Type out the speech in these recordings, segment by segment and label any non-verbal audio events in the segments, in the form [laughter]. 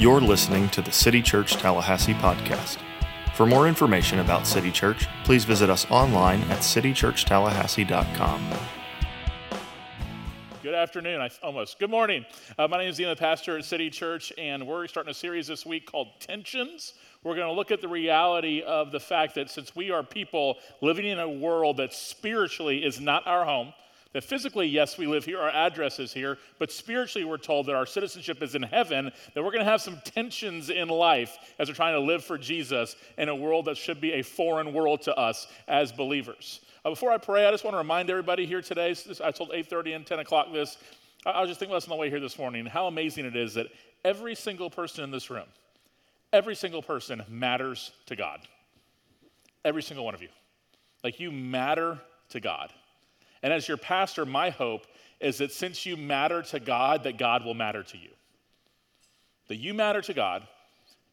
You're listening to the City Church Tallahassee podcast. For more information about City Church, please visit us online at citychurchtallahassee.com. Good afternoon, I, almost. Good morning. Uh, my name is Dean, the pastor at City Church, and we're starting a series this week called Tensions. We're going to look at the reality of the fact that since we are people living in a world that spiritually is not our home, that physically, yes, we live here, our address is here, but spiritually, we're told that our citizenship is in heaven, that we're going to have some tensions in life as we're trying to live for Jesus in a world that should be a foreign world to us as believers. Uh, before I pray, I just want to remind everybody here today, I told 8.30 and 10 o'clock this, I, I was just thinking about this on the way here this morning, how amazing it is that every single person in this room, every single person matters to God. Every single one of you. Like you matter to God. And as your pastor, my hope is that since you matter to God, that God will matter to you. That you matter to God,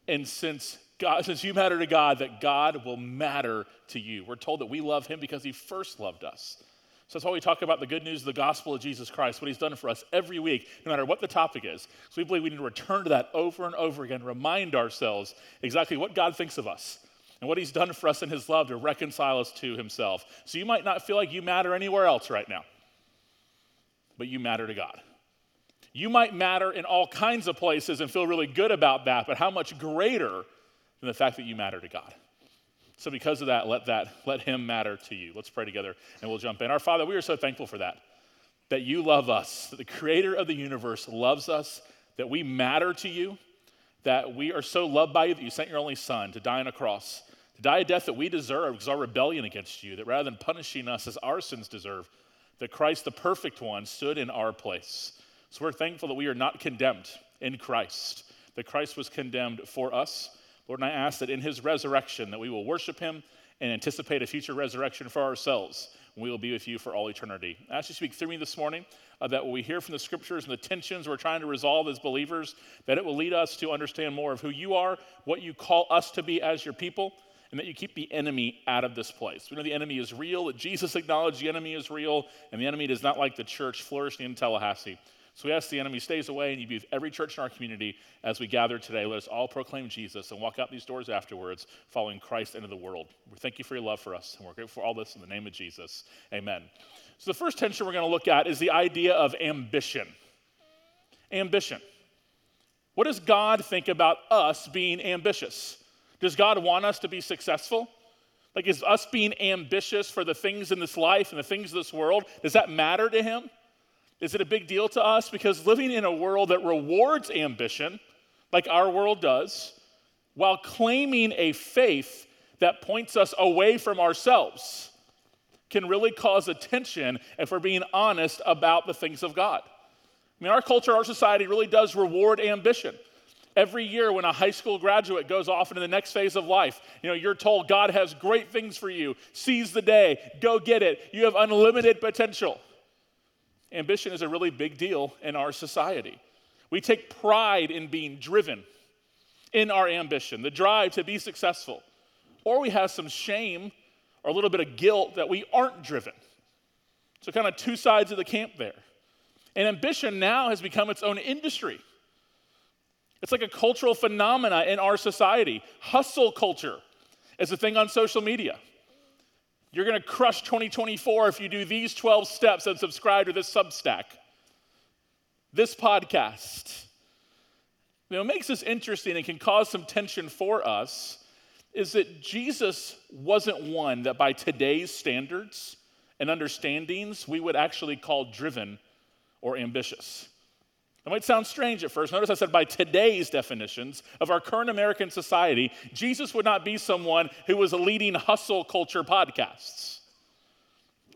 and since God, [laughs] since you matter to God, that God will matter to you. We're told that we love him because he first loved us. So that's why we talk about the good news of the gospel of Jesus Christ, what he's done for us every week, no matter what the topic is. So we believe we need to return to that over and over again, remind ourselves exactly what God thinks of us and what he's done for us in his love to reconcile us to himself. So you might not feel like you matter anywhere else right now, but you matter to God. You might matter in all kinds of places and feel really good about that, but how much greater than the fact that you matter to God? So because of that, let that let him matter to you. Let's pray together and we'll jump in. Our Father, we are so thankful for that. That you love us, that the creator of the universe loves us, that we matter to you, that we are so loved by you that you sent your only son to die on a cross to die a death that we deserve because our rebellion against you, that rather than punishing us as our sins deserve, that Christ, the perfect one, stood in our place. So we're thankful that we are not condemned in Christ, that Christ was condemned for us. Lord, and I ask that in his resurrection that we will worship him and anticipate a future resurrection for ourselves we will be with you for all eternity. I ask you speak through me this morning uh, that what we hear from the scriptures and the tensions we're trying to resolve as believers, that it will lead us to understand more of who you are, what you call us to be as your people, and that you keep the enemy out of this place. We know the enemy is real, that Jesus acknowledged the enemy is real, and the enemy does not like the church flourishing in Tallahassee. So we ask the enemy stays away and you be with every church in our community as we gather today. Let us all proclaim Jesus and walk out these doors afterwards, following Christ into the world. We thank you for your love for us, and we're grateful for all this in the name of Jesus. Amen. So the first tension we're going to look at is the idea of ambition. Ambition. What does God think about us being ambitious? Does God want us to be successful? Like, is us being ambitious for the things in this life and the things of this world, does that matter to Him? Is it a big deal to us? Because living in a world that rewards ambition, like our world does, while claiming a faith that points us away from ourselves, can really cause a tension if we're being honest about the things of God. I mean, our culture, our society really does reward ambition. Every year, when a high school graduate goes off into the next phase of life, you know, you're told God has great things for you. Seize the day, go get it. You have unlimited potential. Ambition is a really big deal in our society. We take pride in being driven in our ambition, the drive to be successful. Or we have some shame or a little bit of guilt that we aren't driven. So, kind of two sides of the camp there. And ambition now has become its own industry. It's like a cultural phenomena in our society. Hustle culture is a thing on social media. You're going to crush 2024 if you do these 12 steps and subscribe to this Substack, this podcast. You know, what makes this interesting and can cause some tension for us is that Jesus wasn't one that by today's standards and understandings we would actually call driven or ambitious. That might sound strange at first. Notice I said by today's definitions of our current American society, Jesus would not be someone who was leading hustle culture podcasts.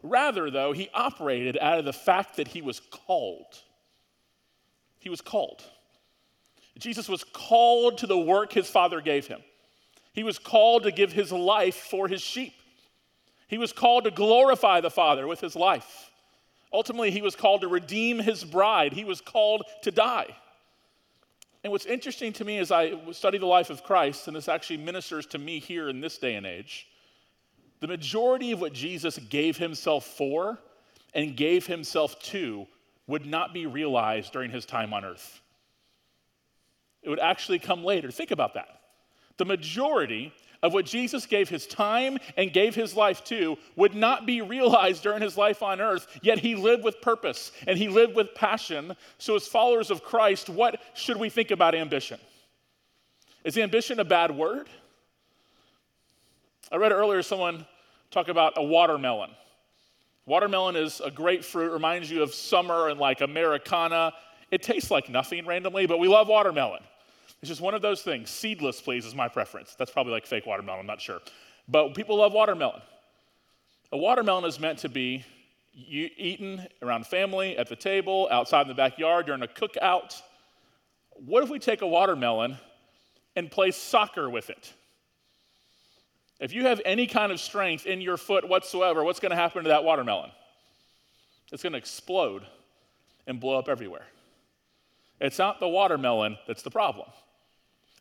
Rather, though, he operated out of the fact that he was called. He was called. Jesus was called to the work his father gave him. He was called to give his life for his sheep. He was called to glorify the Father with his life. Ultimately, he was called to redeem his bride, he was called to die. And what's interesting to me as I study the life of Christ, and this actually ministers to me here in this day and age, the majority of what Jesus gave himself for and gave himself to would not be realized during his time on earth. it would actually come later. Think about that. The majority of what Jesus gave his time and gave his life to would not be realized during his life on earth, yet he lived with purpose and he lived with passion. So, as followers of Christ, what should we think about ambition? Is ambition a bad word? I read earlier someone talk about a watermelon. Watermelon is a great fruit, reminds you of summer and like Americana. It tastes like nothing randomly, but we love watermelon. It's just one of those things. Seedless, please, is my preference. That's probably like fake watermelon, I'm not sure. But people love watermelon. A watermelon is meant to be eaten around family, at the table, outside in the backyard, during a cookout. What if we take a watermelon and play soccer with it? If you have any kind of strength in your foot whatsoever, what's going to happen to that watermelon? It's going to explode and blow up everywhere. It's not the watermelon that's the problem.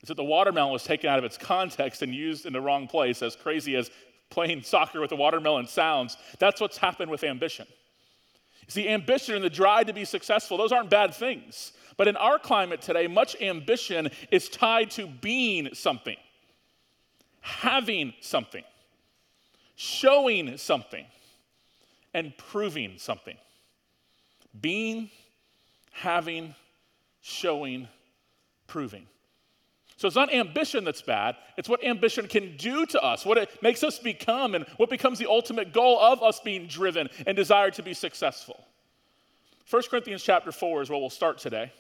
It's that the watermelon was taken out of its context and used in the wrong place, as crazy as playing soccer with a watermelon sounds. That's what's happened with ambition. See, ambition and the drive to be successful, those aren't bad things. But in our climate today, much ambition is tied to being something, having something, showing something, and proving something. Being, having, showing, proving. So it's not ambition that's bad, it's what ambition can do to us, what it makes us become, and what becomes the ultimate goal of us being driven and desired to be successful. 1 Corinthians chapter 4 is where we'll start today.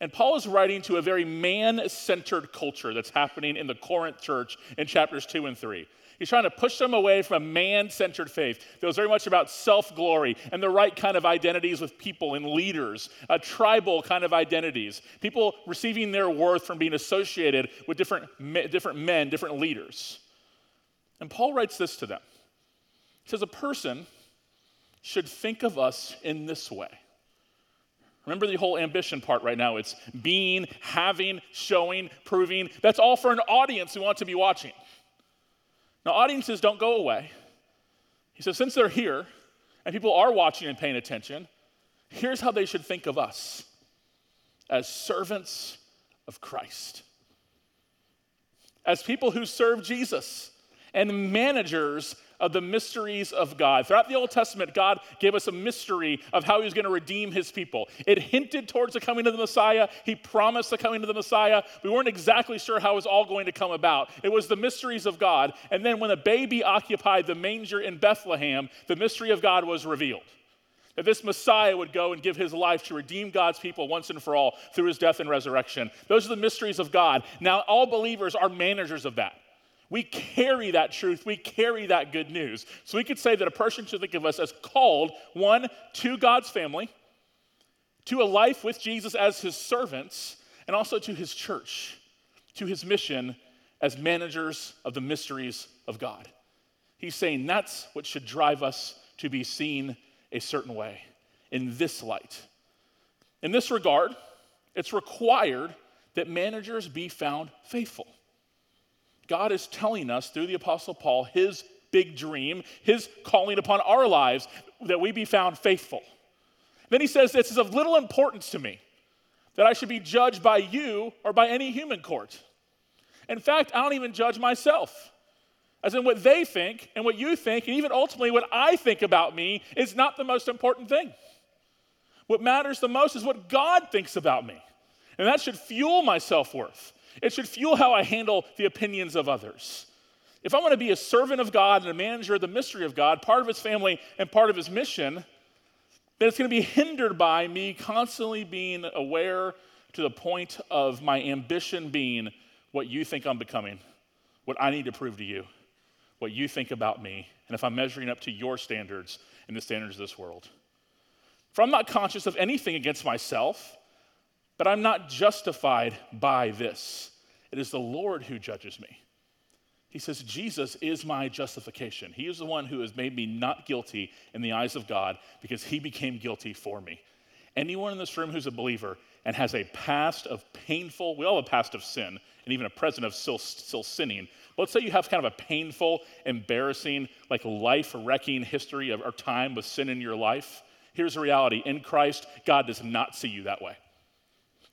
And Paul is writing to a very man centered culture that's happening in the Corinth church in chapters 2 and 3. He's trying to push them away from a man centered faith that was very much about self glory and the right kind of identities with people and leaders, a tribal kind of identities, people receiving their worth from being associated with different, different men, different leaders. And Paul writes this to them He says, A person should think of us in this way. Remember the whole ambition part right now. It's being, having, showing, proving. That's all for an audience who want to be watching. Now, audiences don't go away. He says, since they're here and people are watching and paying attention, here's how they should think of us as servants of Christ, as people who serve Jesus and managers of the mysteries of God. Throughout the Old Testament, God gave us a mystery of how He was going to redeem His people. It hinted towards the coming of the Messiah. He promised the coming of the Messiah. We weren't exactly sure how it was all going to come about. It was the mysteries of God. And then when the baby occupied the manger in Bethlehem, the mystery of God was revealed that this Messiah would go and give his life to redeem God's people once and for all through his death and resurrection. Those are the mysteries of God. Now, all believers are managers of that. We carry that truth, we carry that good news. So we could say that a person should think of us as called, one, to God's family, to a life with Jesus as his servants, and also to his church, to his mission as managers of the mysteries of God. He's saying that's what should drive us to be seen a certain way in this light. In this regard, it's required that managers be found faithful. God is telling us through the Apostle Paul his big dream, his calling upon our lives that we be found faithful. Then he says, This is of little importance to me that I should be judged by you or by any human court. In fact, I don't even judge myself. As in, what they think and what you think, and even ultimately what I think about me, is not the most important thing. What matters the most is what God thinks about me. And that should fuel my self worth. It should fuel how I handle the opinions of others. If I want to be a servant of God and a manager of the mystery of God, part of his family and part of his mission, then it's going to be hindered by me constantly being aware to the point of my ambition being what you think I'm becoming, what I need to prove to you, what you think about me, and if I'm measuring up to your standards and the standards of this world. If I'm not conscious of anything against myself, but I'm not justified by this. It is the Lord who judges me. He says, Jesus is my justification. He is the one who has made me not guilty in the eyes of God because he became guilty for me. Anyone in this room who's a believer and has a past of painful, we all have a past of sin and even a present of still, still sinning. But let's say you have kind of a painful, embarrassing, like life wrecking history of or time with sin in your life. Here's the reality in Christ, God does not see you that way.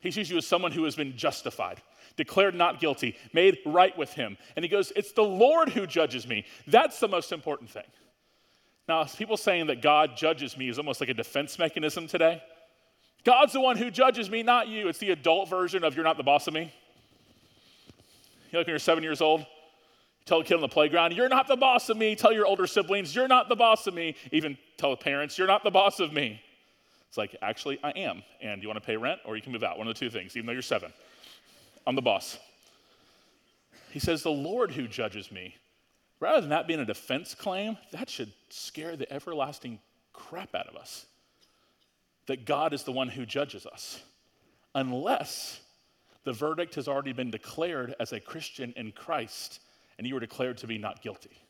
He sees you as someone who has been justified, declared not guilty, made right with him. And he goes, It's the Lord who judges me. That's the most important thing. Now, people saying that God judges me is almost like a defense mechanism today. God's the one who judges me, not you. It's the adult version of you're not the boss of me. You know, like when you're seven years old, tell a kid on the playground, you're not the boss of me. Tell your older siblings, you're not the boss of me. Even tell the parents, you're not the boss of me. It's like, actually, I am. And you want to pay rent or you can move out? One of the two things, even though you're seven. I'm the boss. He says, The Lord who judges me. Rather than that being a defense claim, that should scare the everlasting crap out of us. That God is the one who judges us. Unless the verdict has already been declared as a Christian in Christ and you were declared to be not guilty.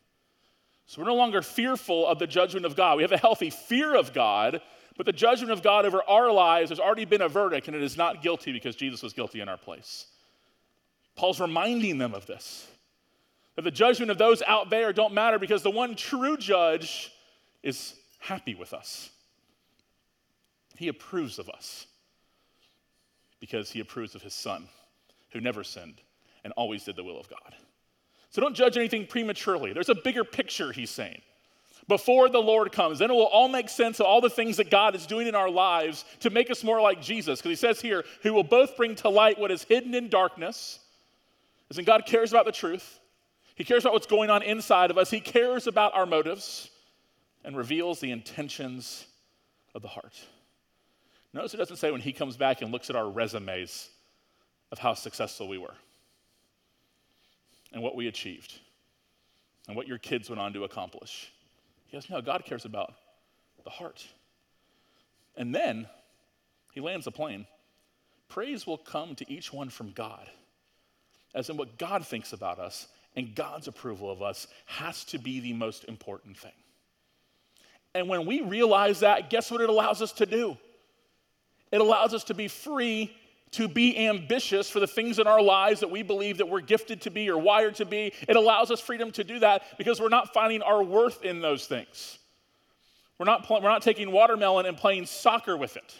So we're no longer fearful of the judgment of God. We have a healthy fear of God, but the judgment of God over our lives has already been a verdict and it is not guilty because Jesus was guilty in our place. Paul's reminding them of this. That the judgment of those out there don't matter because the one true judge is happy with us. He approves of us because he approves of his son, who never sinned and always did the will of God. So don't judge anything prematurely. There's a bigger picture, he's saying. Before the Lord comes, then it will all make sense of all the things that God is doing in our lives to make us more like Jesus. Because he says here, who will both bring to light what is hidden in darkness. As in, God cares about the truth, He cares about what's going on inside of us, He cares about our motives, and reveals the intentions of the heart. Notice it doesn't say when he comes back and looks at our resumes of how successful we were and what we achieved and what your kids went on to accomplish. Goes, No, God cares about the heart. And then he lands the plane. Praise will come to each one from God, as in what God thinks about us and God's approval of us has to be the most important thing. And when we realize that, guess what it allows us to do? It allows us to be free to be ambitious for the things in our lives that we believe that we're gifted to be or wired to be. It allows us freedom to do that because we're not finding our worth in those things. We're not, we're not taking watermelon and playing soccer with it.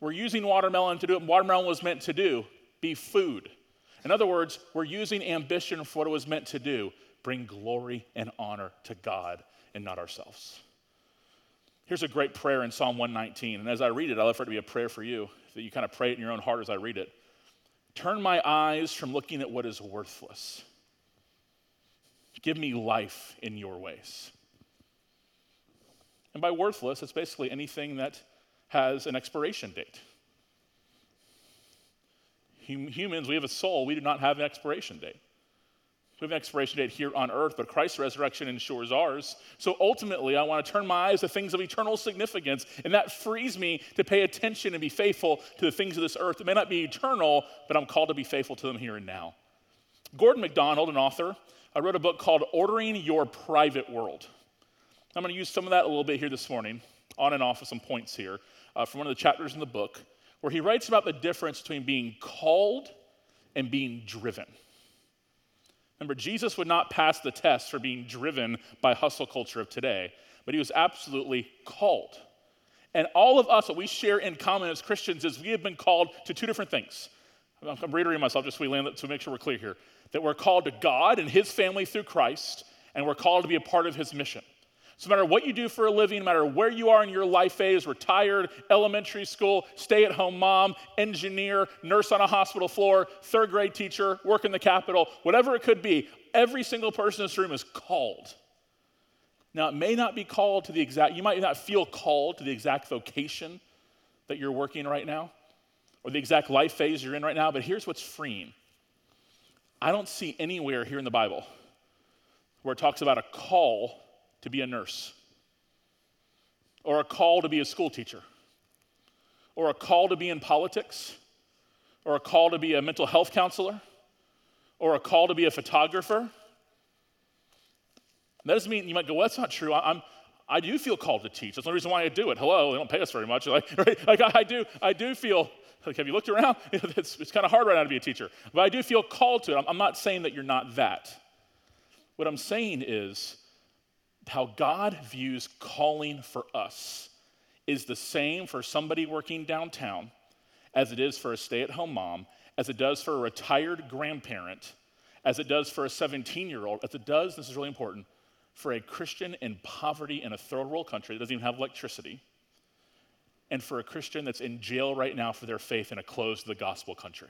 We're using watermelon to do what watermelon was meant to do be food. In other words, we're using ambition for what it was meant to do bring glory and honor to God and not ourselves. Here's a great prayer in Psalm 119. And as I read it, I love for it to be a prayer for you, that you kind of pray it in your own heart as I read it. Turn my eyes from looking at what is worthless. Give me life in your ways. And by worthless, it's basically anything that has an expiration date. Hum- humans, we have a soul, we do not have an expiration date. We have an expiration date here on earth, but Christ's resurrection ensures ours. So ultimately, I want to turn my eyes to things of eternal significance, and that frees me to pay attention and be faithful to the things of this earth. It may not be eternal, but I'm called to be faithful to them here and now. Gordon MacDonald, an author, I wrote a book called Ordering Your Private World. I'm going to use some of that a little bit here this morning, on and off of some points here uh, from one of the chapters in the book, where he writes about the difference between being called and being driven. Remember, Jesus would not pass the test for being driven by hustle culture of today, but he was absolutely called. And all of us, what we share in common as Christians is we have been called to two different things. I'm reiterating myself just so we land to make sure we're clear here. That we're called to God and his family through Christ, and we're called to be a part of his mission. So, no matter what you do for a living, no matter where you are in your life phase retired, elementary school, stay at home mom, engineer, nurse on a hospital floor, third grade teacher, work in the Capitol, whatever it could be, every single person in this room is called. Now, it may not be called to the exact, you might not feel called to the exact vocation that you're working right now or the exact life phase you're in right now, but here's what's freeing. I don't see anywhere here in the Bible where it talks about a call to be a nurse, or a call to be a school teacher, or a call to be in politics, or a call to be a mental health counselor, or a call to be a photographer. That doesn't mean you might go, well, that's not true. I, am I do feel called to teach. That's the reason why I do it. Hello, they don't pay us very much. [laughs] Like, right? like I, I, do, I do feel, like, have you looked around? [laughs] it's, it's kind of hard right now to be a teacher. But I do feel called to it. I'm, I'm not saying that you're not that. What I'm saying is, how God views calling for us is the same for somebody working downtown as it is for a stay at home mom, as it does for a retired grandparent, as it does for a 17 year old, as it does, this is really important, for a Christian in poverty in a third world country that doesn't even have electricity, and for a Christian that's in jail right now for their faith in a closed to the gospel country.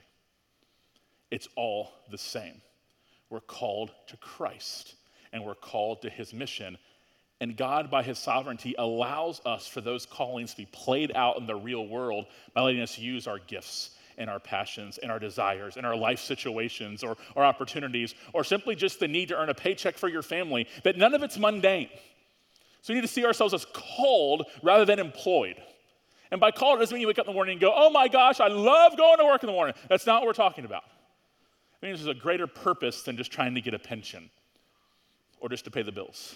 It's all the same. We're called to Christ and we're called to his mission. And God, by his sovereignty, allows us for those callings to be played out in the real world by letting us use our gifts and our passions and our desires and our life situations or our opportunities or simply just the need to earn a paycheck for your family, that none of it's mundane. So we need to see ourselves as called rather than employed. And by called, it doesn't mean you wake up in the morning and go, oh my gosh, I love going to work in the morning. That's not what we're talking about. I mean, there's a greater purpose than just trying to get a pension or just to pay the bills.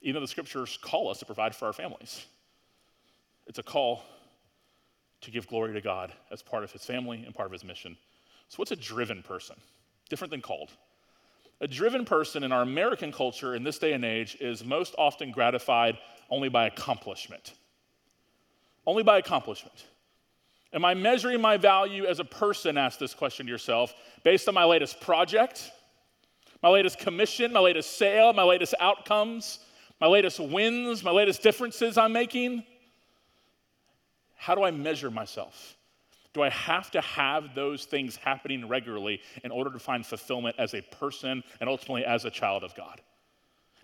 Even though the scriptures call us to provide for our families, it's a call to give glory to God as part of his family and part of his mission. So, what's a driven person? Different than called. A driven person in our American culture in this day and age is most often gratified only by accomplishment. Only by accomplishment. Am I measuring my value as a person? Ask this question to yourself based on my latest project, my latest commission, my latest sale, my latest outcomes, my latest wins, my latest differences I'm making? How do I measure myself? Do I have to have those things happening regularly in order to find fulfillment as a person and ultimately as a child of God?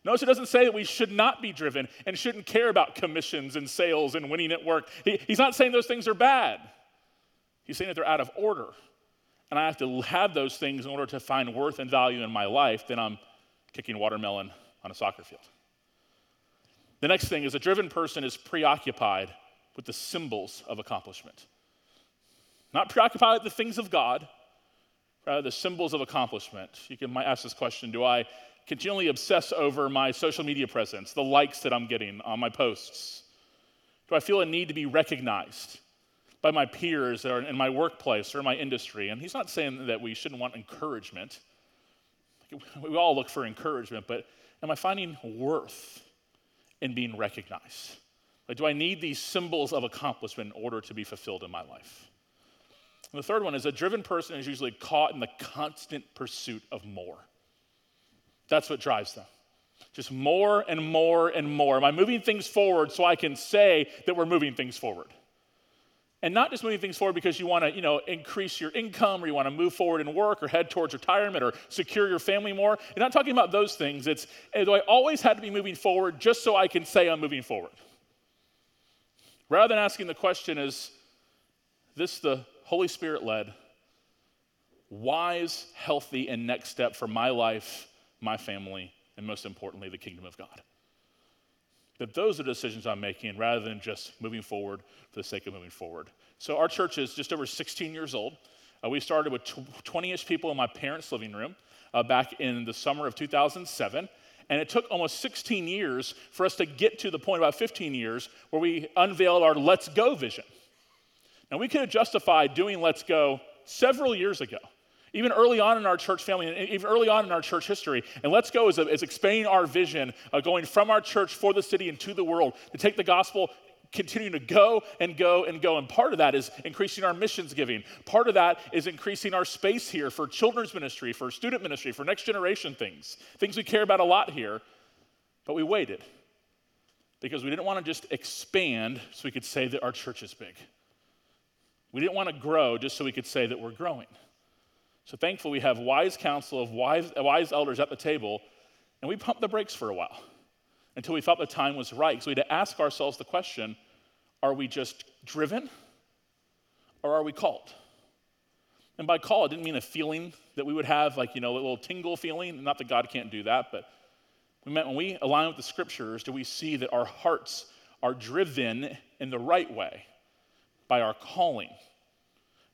Notice it doesn't say that we should not be driven and shouldn't care about commissions and sales and winning at work. He, he's not saying those things are bad. He's saying that they're out of order. And I have to have those things in order to find worth and value in my life, then I'm kicking watermelon on a soccer field. The next thing is a driven person is preoccupied with the symbols of accomplishment. Not preoccupied with the things of God, rather the symbols of accomplishment. You can might ask this question Do I continually obsess over my social media presence, the likes that I'm getting on my posts? Do I feel a need to be recognized? by my peers or in my workplace or in my industry. And he's not saying that we shouldn't want encouragement. We all look for encouragement, but am I finding worth in being recognized? Like, do I need these symbols of accomplishment in order to be fulfilled in my life? And the third one is a driven person is usually caught in the constant pursuit of more. That's what drives them. Just more and more and more. Am I moving things forward so I can say that we're moving things forward? And not just moving things forward because you want to you know increase your income or you want to move forward in work or head towards retirement or secure your family more. You're not talking about those things. It's do i always had to be moving forward just so i can say i'm moving forward. Rather than asking the question is this the holy spirit led wise healthy and next step for my life my family and most importantly the kingdom of god that those are the decisions I'm making rather than just moving forward for the sake of moving forward. So, our church is just over 16 years old. Uh, we started with 20 ish people in my parents' living room uh, back in the summer of 2007. And it took almost 16 years for us to get to the point, about 15 years, where we unveiled our Let's Go vision. Now, we could have justified doing Let's Go several years ago even early on in our church family, and even early on in our church history. And Let's Go is, is expanding our vision, uh, going from our church for the city and to the world to take the gospel continuing to go and go and go. And part of that is increasing our missions giving. Part of that is increasing our space here for children's ministry, for student ministry, for next generation things, things we care about a lot here. But we waited because we didn't want to just expand so we could say that our church is big. We didn't want to grow just so we could say that we're growing. So thankfully, we have wise counsel of wise, wise elders at the table, and we pumped the brakes for a while until we felt the time was right. So we had to ask ourselves the question are we just driven or are we called? And by call, it didn't mean a feeling that we would have, like, you know, a little tingle feeling. Not that God can't do that, but we meant when we align with the scriptures, do we see that our hearts are driven in the right way by our calling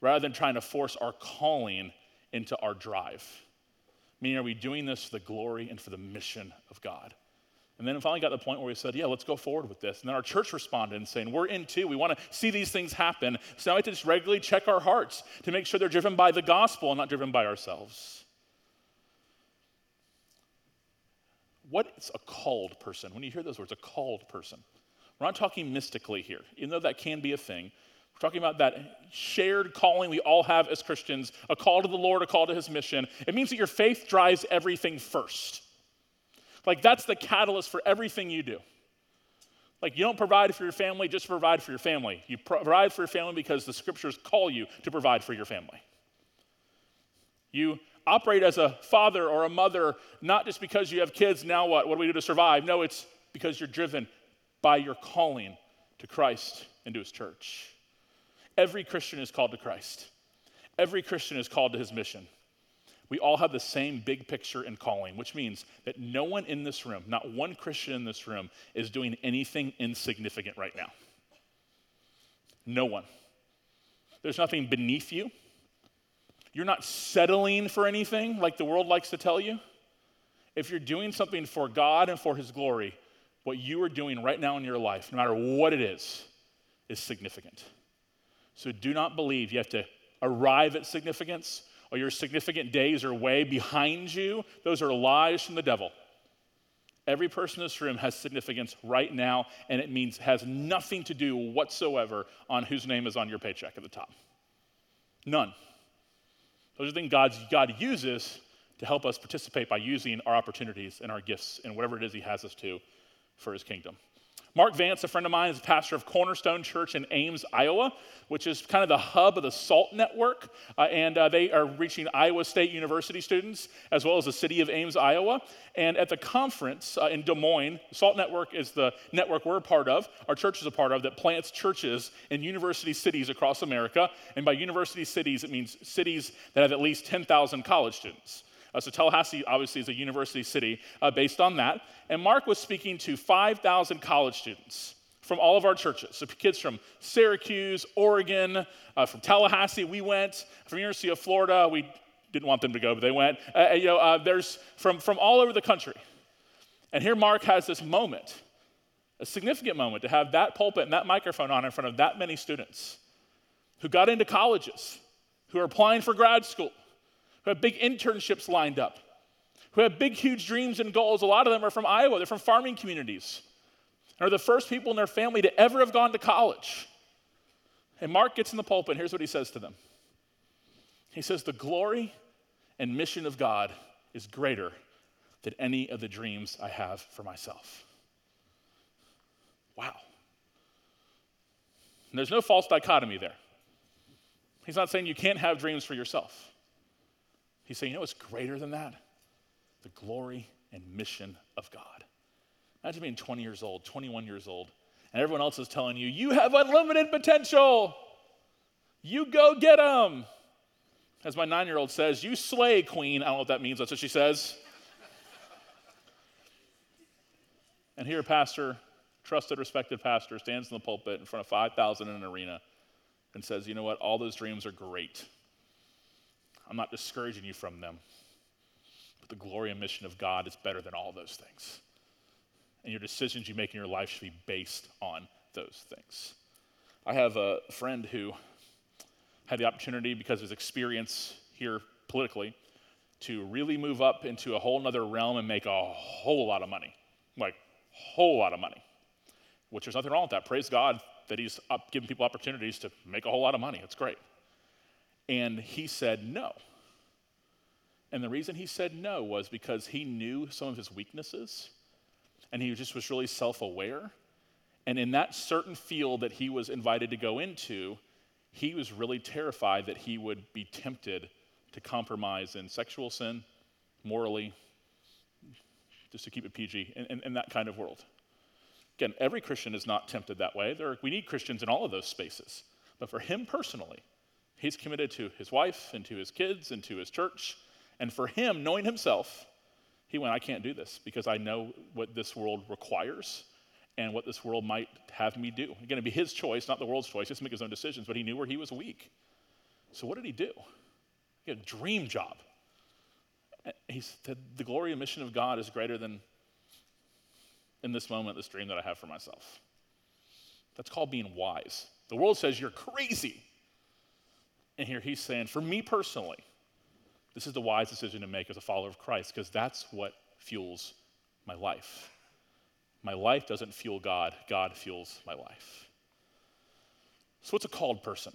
rather than trying to force our calling into our drive. Meaning, are we doing this for the glory and for the mission of God? And then it finally got to the point where we said, yeah, let's go forward with this. And then our church responded and saying, we're in too. We want to see these things happen. So now we have to just regularly check our hearts to make sure they're driven by the gospel and not driven by ourselves. What is a called person? When you hear those words, a called person, we're not talking mystically here, even though that can be a thing. Talking about that shared calling we all have as Christians a call to the Lord, a call to his mission. It means that your faith drives everything first. Like, that's the catalyst for everything you do. Like, you don't provide for your family just to provide for your family. You provide for your family because the scriptures call you to provide for your family. You operate as a father or a mother not just because you have kids, now what? What do we do to survive? No, it's because you're driven by your calling to Christ and to his church. Every Christian is called to Christ, every Christian is called to his mission. We all have the same big picture and calling, which means that no one in this room, not one Christian in this room, is doing anything insignificant right now. No one. There's nothing beneath you. You're not settling for anything like the world likes to tell you. If you're doing something for God and for His glory, what you are doing right now in your life, no matter what it is, is significant. So do not believe you have to arrive at significance or your significant days are way behind you. Those are lies from the devil. Every person in this room has significance right now, and it means has nothing to do whatsoever on whose name is on your paycheck at the top. None. Those are things God's, God uses to help us participate by using our opportunities and our gifts and whatever it is He has us to for His kingdom. Mark Vance, a friend of mine, is pastor of Cornerstone Church in Ames, Iowa, which is kind of the hub of the SALT network. Uh, and uh, they are reaching Iowa State University students as well as the city of Ames, Iowa. And at the conference uh, in Des Moines, SALT network is the network we're a part of, our church is a part of, that plants churches in university cities across America. And by university cities, it means cities that have at least 10,000 college students. Uh, so Tallahassee obviously is a university city uh, based on that. And Mark was speaking to 5,000 college students from all of our churches. So kids from Syracuse, Oregon, uh, from Tallahassee, we went. From University of Florida, we didn't want them to go, but they went. Uh, you know, uh, there's from, from all over the country. And here Mark has this moment, a significant moment, to have that pulpit and that microphone on in front of that many students who got into colleges, who are applying for grad school, who have big internships lined up, who have big, huge dreams and goals. A lot of them are from Iowa, they're from farming communities, and are the first people in their family to ever have gone to college. And Mark gets in the pulpit, and here's what he says to them He says, The glory and mission of God is greater than any of the dreams I have for myself. Wow. And there's no false dichotomy there. He's not saying you can't have dreams for yourself. He's saying, you know what's greater than that? The glory and mission of God. Imagine being 20 years old, 21 years old, and everyone else is telling you, you have unlimited potential. You go get them. As my nine year old says, you slay, queen. I don't know what that means. That's what she says. and here, a pastor, trusted, respected pastor, stands in the pulpit in front of 5,000 in an arena and says, you know what? All those dreams are great. I'm not discouraging you from them. But the glory and mission of God is better than all those things. And your decisions you make in your life should be based on those things. I have a friend who had the opportunity, because of his experience here politically, to really move up into a whole other realm and make a whole lot of money. Like, whole lot of money. Which there's nothing wrong with that. Praise God that he's up giving people opportunities to make a whole lot of money. It's great. And he said no. And the reason he said no was because he knew some of his weaknesses and he just was really self aware. And in that certain field that he was invited to go into, he was really terrified that he would be tempted to compromise in sexual sin, morally, just to keep it PG, in, in, in that kind of world. Again, every Christian is not tempted that way. There, we need Christians in all of those spaces. But for him personally, He's committed to his wife and to his kids and to his church. And for him, knowing himself, he went, I can't do this because I know what this world requires and what this world might have me do. Going to be his choice, not the world's choice. He has to make his own decisions, but he knew where he was weak. So what did he do? He had a dream job. He said, The glory and mission of God is greater than in this moment, this dream that I have for myself. That's called being wise. The world says you're crazy. And here he's saying, for me personally, this is the wise decision to make as a follower of Christ because that's what fuels my life. My life doesn't fuel God, God fuels my life. So, what's a called person?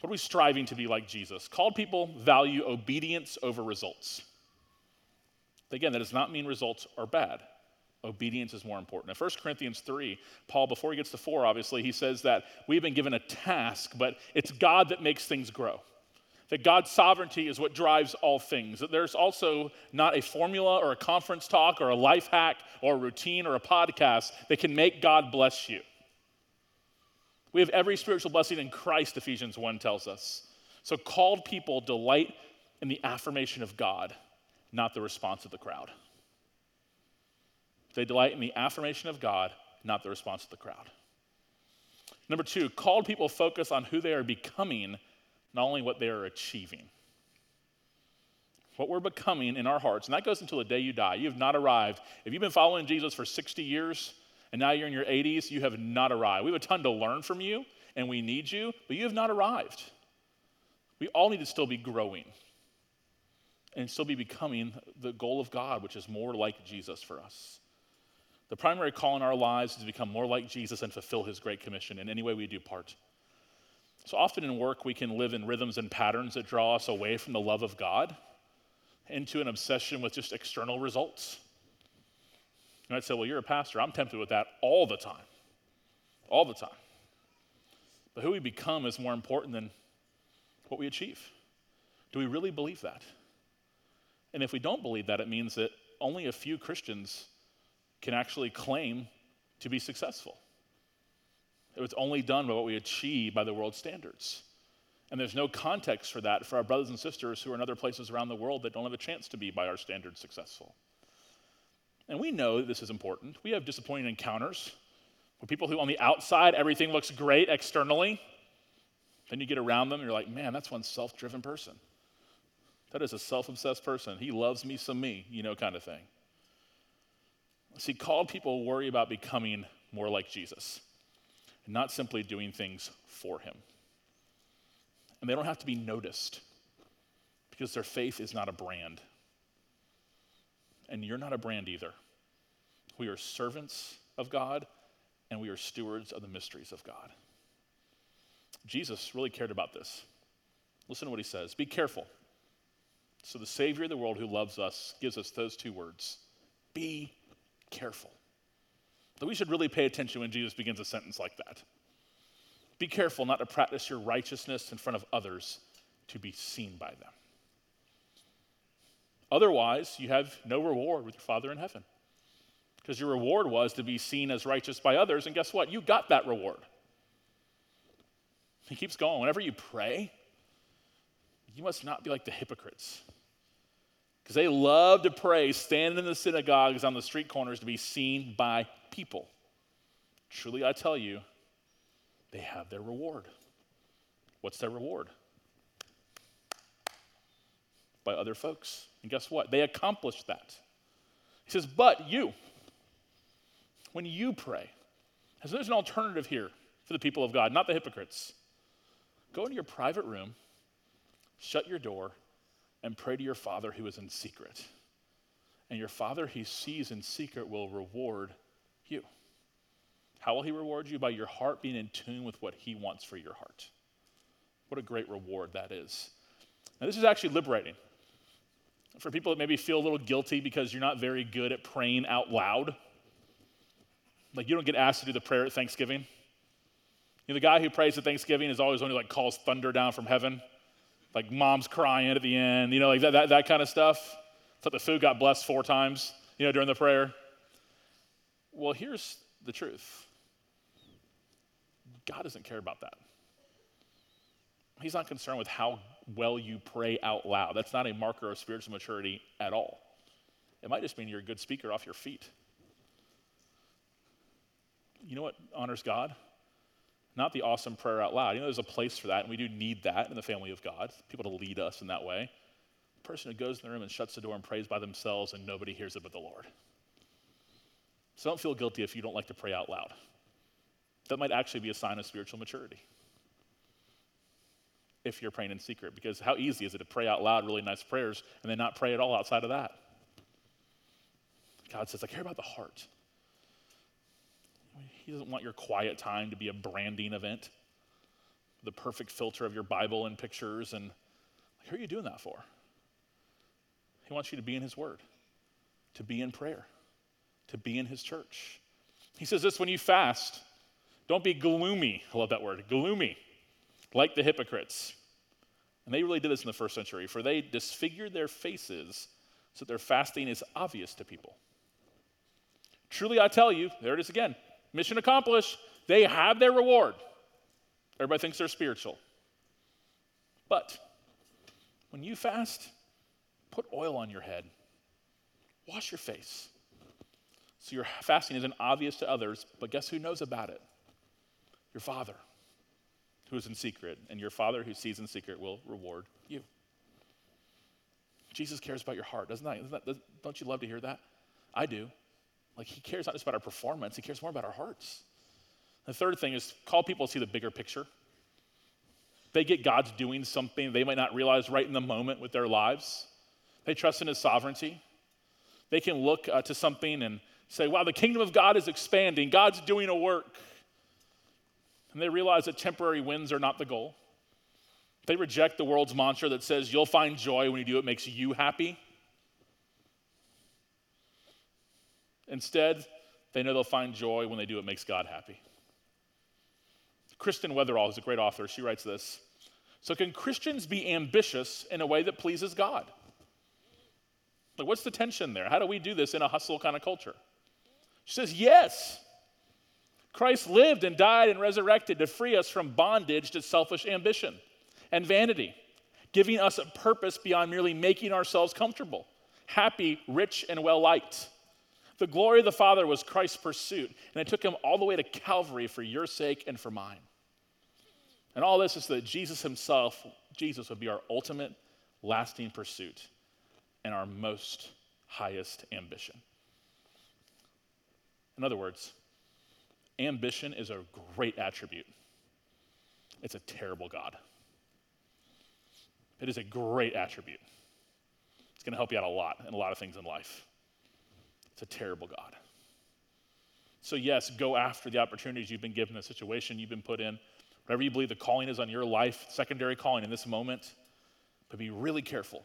What are we striving to be like Jesus? Called people value obedience over results. Again, that does not mean results are bad. Obedience is more important. In 1 Corinthians 3, Paul, before he gets to 4, obviously, he says that we've been given a task, but it's God that makes things grow. That God's sovereignty is what drives all things. That there's also not a formula or a conference talk or a life hack or a routine or a podcast that can make God bless you. We have every spiritual blessing in Christ, Ephesians 1 tells us. So called people delight in the affirmation of God, not the response of the crowd. They delight in the affirmation of God, not the response of the crowd. Number two, called people focus on who they are becoming, not only what they are achieving. What we're becoming in our hearts, and that goes until the day you die. You have not arrived. If you've been following Jesus for 60 years and now you're in your 80s, you have not arrived. We have a ton to learn from you, and we need you, but you have not arrived. We all need to still be growing and still be becoming the goal of God, which is more like Jesus for us. The primary call in our lives is to become more like Jesus and fulfill his great commission in any way we do part. So often in work, we can live in rhythms and patterns that draw us away from the love of God into an obsession with just external results. And I'd say, well, you're a pastor. I'm tempted with that all the time. All the time. But who we become is more important than what we achieve. Do we really believe that? And if we don't believe that, it means that only a few Christians can actually claim to be successful. It was only done by what we achieve by the world's standards. And there's no context for that for our brothers and sisters who are in other places around the world that don't have a chance to be, by our standards, successful. And we know this is important. We have disappointing encounters with people who, on the outside, everything looks great externally. Then you get around them and you're like, man, that's one self driven person. That is a self obsessed person. He loves me, some me, you know, kind of thing. See, called people worry about becoming more like Jesus and not simply doing things for him. And they don't have to be noticed because their faith is not a brand. And you're not a brand either. We are servants of God and we are stewards of the mysteries of God. Jesus really cared about this. Listen to what he says Be careful. So, the Savior of the world who loves us gives us those two words Be careful. That we should really pay attention when Jesus begins a sentence like that. Be careful not to practice your righteousness in front of others to be seen by them. Otherwise, you have no reward with your Father in heaven. Because your reward was to be seen as righteous by others, and guess what? You got that reward. He keeps going. Whenever you pray, you must not be like the hypocrites because they love to pray, standing in the synagogues on the street corners to be seen by people. Truly, I tell you, they have their reward. What's their reward? By other folks. And guess what? They accomplished that. He says, But you, when you pray, as there's an alternative here for the people of God, not the hypocrites. Go into your private room, shut your door, and pray to your Father who is in secret. And your Father who sees in secret will reward you. How will He reward you? By your heart being in tune with what He wants for your heart. What a great reward that is. Now, this is actually liberating. For people that maybe feel a little guilty because you're not very good at praying out loud. Like you don't get asked to do the prayer at Thanksgiving. You know, the guy who prays at Thanksgiving is always one who like calls thunder down from heaven like mom's crying at the end, you know, like that, that, that kind of stuff. Thought the food got blessed four times, you know, during the prayer. Well, here's the truth God doesn't care about that. He's not concerned with how well you pray out loud. That's not a marker of spiritual maturity at all. It might just mean you're a good speaker off your feet. You know what honors God? Not the awesome prayer out loud. You know, there's a place for that, and we do need that in the family of God, people to lead us in that way. The person who goes in the room and shuts the door and prays by themselves and nobody hears it but the Lord. So don't feel guilty if you don't like to pray out loud. That might actually be a sign of spiritual maturity if you're praying in secret, because how easy is it to pray out loud really nice prayers and then not pray at all outside of that? God says, I care about the heart. He doesn't want your quiet time to be a branding event. the perfect filter of your Bible and pictures. And like, who are you doing that for? He wants you to be in His Word, to be in prayer, to be in His church. He says this when you fast, don't be gloomy. I love that word, gloomy, like the hypocrites. And they really did this in the first century, for they disfigured their faces so that their fasting is obvious to people. Truly, I tell you, there it is again mission accomplished. They have their reward. Everybody thinks they're spiritual. But when you fast, put oil on your head, wash your face. So your fasting isn't obvious to others, but guess who knows about it? Your Father, who is in secret, and your Father who sees in secret will reward you. Jesus cares about your heart, doesn't that? Don't you love to hear that? I do. Like, he cares not just about our performance, he cares more about our hearts. The third thing is call people to see the bigger picture. They get God's doing something they might not realize right in the moment with their lives. They trust in his sovereignty. They can look uh, to something and say, wow, the kingdom of God is expanding, God's doing a work. And they realize that temporary wins are not the goal. They reject the world's mantra that says you'll find joy when you do what makes you happy. Instead, they know they'll find joy when they do what makes God happy. Kristen Wetherell is a great author. She writes this So, can Christians be ambitious in a way that pleases God? Like, what's the tension there? How do we do this in a hustle kind of culture? She says, Yes. Christ lived and died and resurrected to free us from bondage to selfish ambition and vanity, giving us a purpose beyond merely making ourselves comfortable, happy, rich, and well liked. The glory of the Father was Christ's pursuit, and it took him all the way to Calvary for your sake and for mine. And all this is so that Jesus himself, Jesus would be our ultimate, lasting pursuit and our most highest ambition. In other words, ambition is a great attribute. It's a terrible God. It is a great attribute. It's going to help you out a lot in a lot of things in life. It's a terrible God. So, yes, go after the opportunities you've been given, the situation you've been put in, whatever you believe the calling is on your life, secondary calling in this moment, but be really careful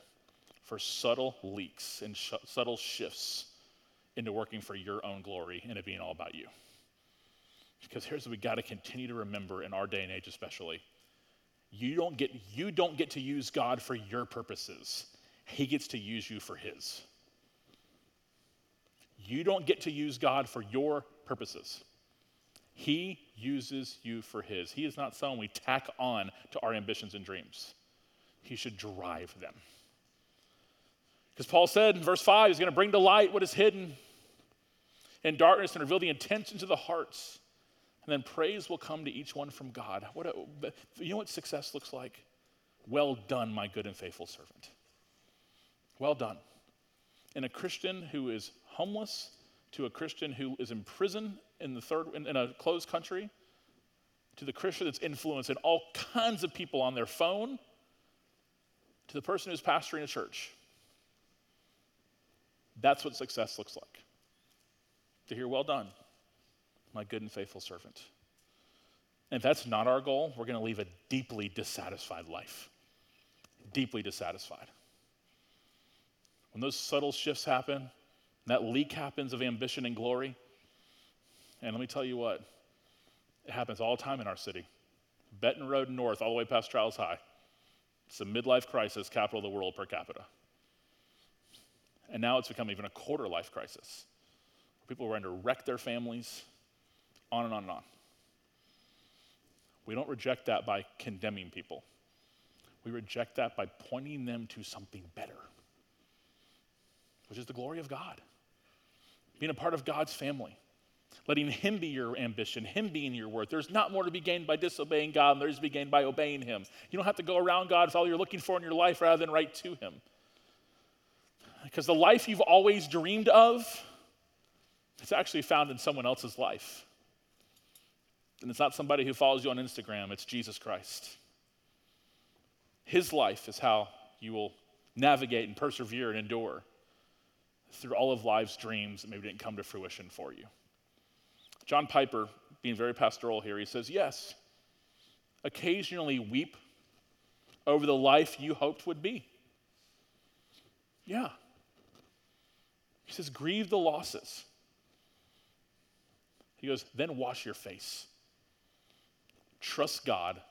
for subtle leaks and sh- subtle shifts into working for your own glory and it being all about you. Because here's what we got to continue to remember in our day and age, especially. You don't, get, you don't get to use God for your purposes, He gets to use you for His. You don't get to use God for your purposes. He uses you for His. He is not someone we tack on to our ambitions and dreams. He should drive them. Because Paul said in verse 5, he's going to bring to light what is hidden in darkness and reveal the intentions of the hearts. And then praise will come to each one from God. What a, you know what success looks like? Well done, my good and faithful servant. Well done. And a Christian who is homeless to a Christian who is in prison in, the third, in, in a closed country to the Christian that's influencing all kinds of people on their phone to the person who's pastoring a church. That's what success looks like. To hear, well done, my good and faithful servant. And if that's not our goal, we're going to leave a deeply dissatisfied life. Deeply dissatisfied. When those subtle shifts happen, that leak happens of ambition and glory. And let me tell you what, it happens all the time in our city. Benton Road North, all the way past Chiles High. It's the midlife crisis, capital of the world per capita. And now it's become even a quarter life crisis. People are trying to wreck their families, on and on and on. We don't reject that by condemning people. We reject that by pointing them to something better, which is the glory of God being a part of God's family, letting Him be your ambition, Him being your worth. There's not more to be gained by disobeying God than there is to be gained by obeying Him. You don't have to go around God with all you're looking for in your life rather than right to Him. Because the life you've always dreamed of, it's actually found in someone else's life. And it's not somebody who follows you on Instagram, it's Jesus Christ. His life is how you will navigate and persevere and endure through all of life's dreams that maybe didn't come to fruition for you. John Piper, being very pastoral here, he says, Yes, occasionally weep over the life you hoped would be? Yeah. He says, grieve the losses. He goes, then wash your face. Trust God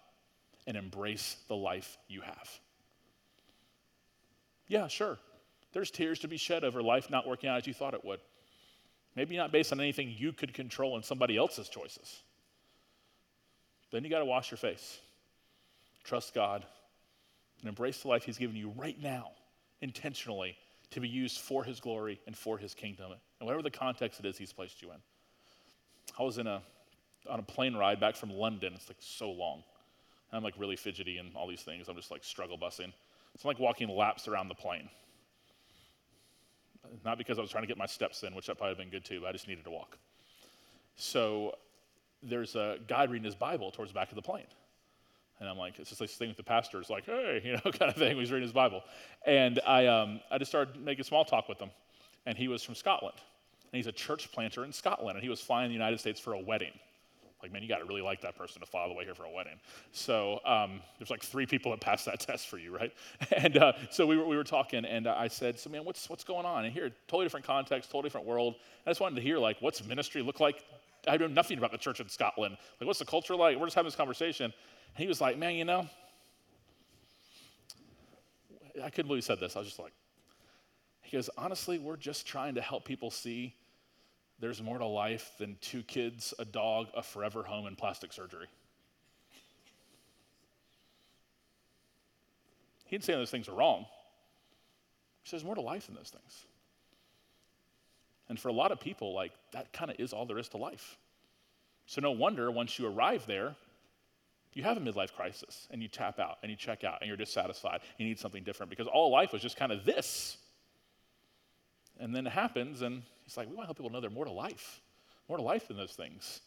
and embrace the life you have. Yeah, sure. There's tears to be shed over life not working out as you thought it would. Maybe not based on anything you could control and somebody else's choices. Then you got to wash your face. Trust God and embrace the life He's given you right now, intentionally, to be used for His glory and for His kingdom, and whatever the context it is He's placed you in. I was in a on a plane ride back from London. It's like so long. And I'm like really fidgety and all these things. I'm just like struggle busing. It's like walking laps around the plane. Not because I was trying to get my steps in, which that probably have been good too, but I just needed to walk. So there's a guy reading his Bible towards the back of the plane. And I'm like, it's just this thing with the pastor. It's like, hey, [laughs] you know, kind of thing. He's reading his Bible. And I, um, I just started making small talk with him. And he was from Scotland. And he's a church planter in Scotland. And he was flying to the United States for a wedding. Like, man, you got to really like that person to fly all the way here for a wedding. So um, there's like three people that passed that [laughs] test for you, right? And uh, so we were, we were talking, and I said, so man, what's, what's going on? And here, totally different context, totally different world. I just wanted to hear, like, what's ministry look like? I know nothing about the church in Scotland. Like, what's the culture like? We're just having this conversation. And he was like, man, you know, I couldn't believe he said this. I was just like, he goes, honestly, we're just trying to help people see there's more to life than two kids, a dog, a forever home, and plastic surgery. He didn't say those things are wrong. He says more to life than those things. And for a lot of people, like that kind of is all there is to life. So no wonder once you arrive there, you have a midlife crisis and you tap out and you check out and you're dissatisfied. You need something different because all life was just kind of this. And then it happens, and he's like, we want to help people know they're more to life, more to life than those things.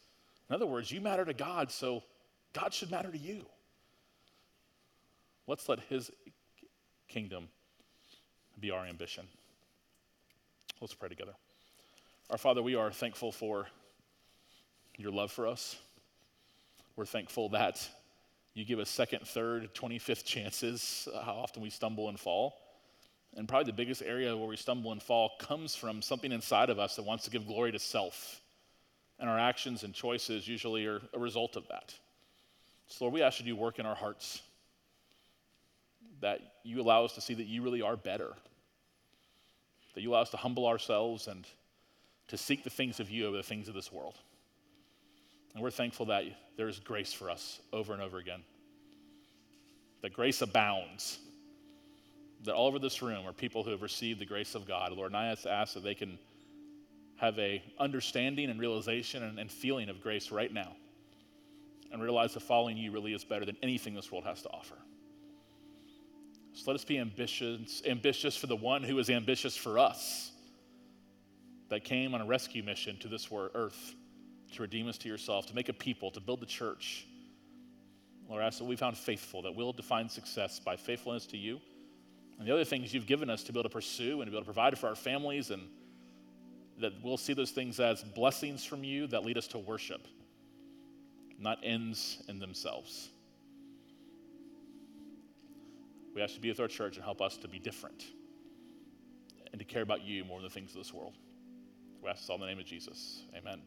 In other words, you matter to God, so God should matter to you. Let's let his kingdom be our ambition. Let's pray together. Our Father, we are thankful for your love for us. We're thankful that you give us second, third, 25th chances, uh, how often we stumble and fall. And probably the biggest area where we stumble and fall comes from something inside of us that wants to give glory to self. And our actions and choices usually are a result of that. So, Lord, we ask you to work in our hearts, that you allow us to see that you really are better, that you allow us to humble ourselves and to seek the things of you over the things of this world. And we're thankful that there is grace for us over and over again, that grace abounds that all over this room are people who have received the grace of God. Lord, and I ask, that they can have a understanding and realization and, and feeling of grace right now and realize that following you really is better than anything this world has to offer. So let us be ambitious, ambitious for the one who is ambitious for us, that came on a rescue mission to this earth to redeem us to yourself, to make a people, to build the church. Lord, I ask that we found faithful, that we'll define success by faithfulness to you and the other things you've given us to be able to pursue and to be able to provide for our families, and that we'll see those things as blessings from you that lead us to worship, not ends in themselves. We ask you to be with our church and help us to be different and to care about you more than the things of this world. We ask this all in the name of Jesus. Amen.